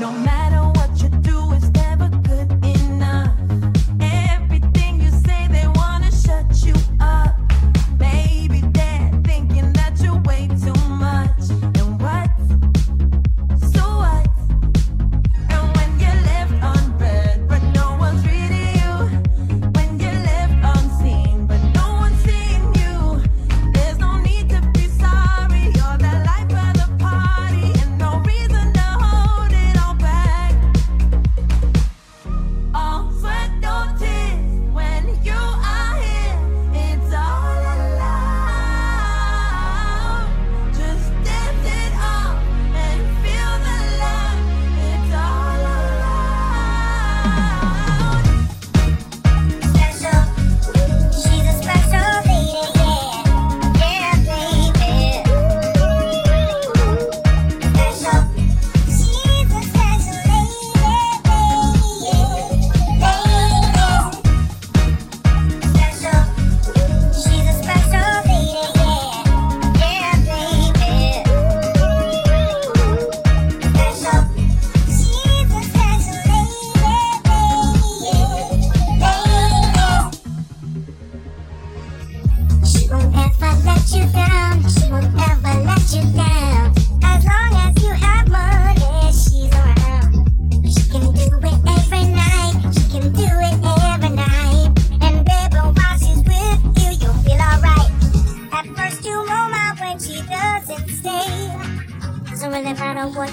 No matter what you do, it's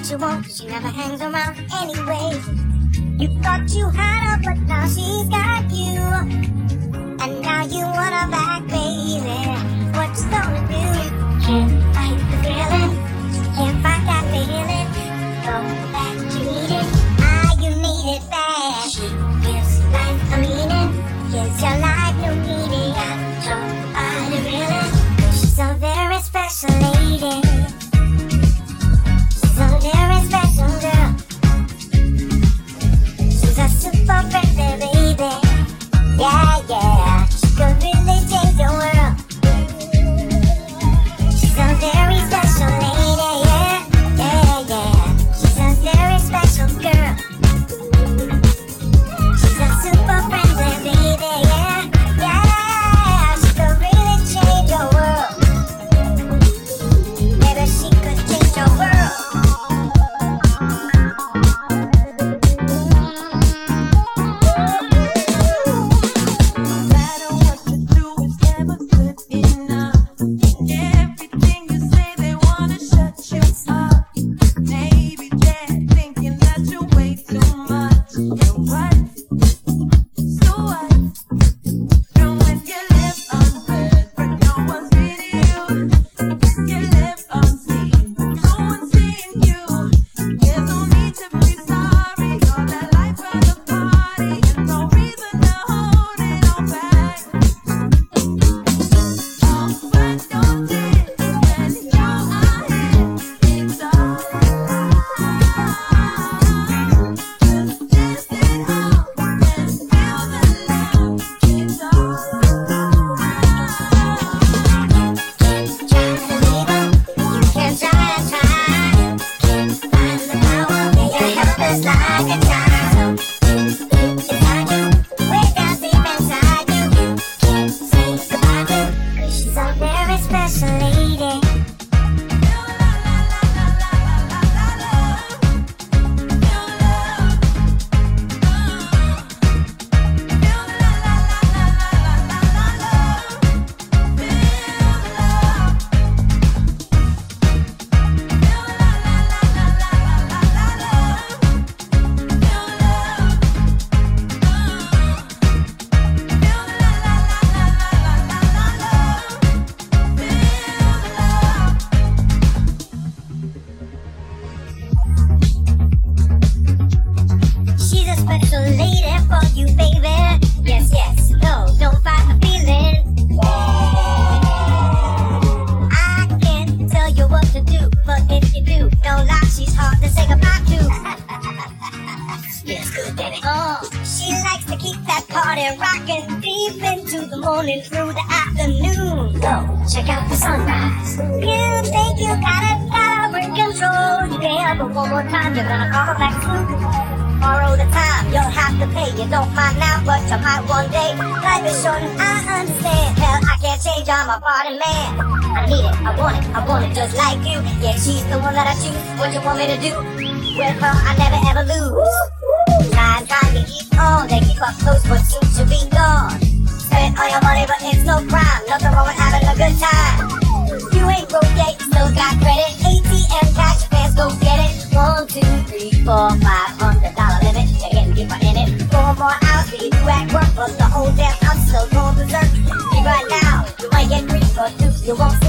She you want, she never hangs around anyway. You thought you had her, but now she's got you. And now you want her back, us like and rocking deep into the morning through the afternoon. Go check out the sunrise. You think you got it under control? You can have it one more time. You're gonna call back through. Borrow the time, you'll have to pay. You don't mind now, but you might one day. Life is short and I understand. Hell, I can't change. I'm a party man. I need it, I want it, I want it just like you. Yeah, she's the one that I choose. What you want me to do? With her, I never ever lose. Try and try to keep on, they keep up close, but soon she'll be gone. Spend all your money, but it's no crime. Nothing wrong with having a good time. You ain't broke yet, still got credit. ATM cash, fans go get it. One, two, three, four, five hundred dollar limit. You're getting deeper in it. Four more hours till you at work, plus the whole damn I'm still going berserk. Think right now, you might get three or two. You won't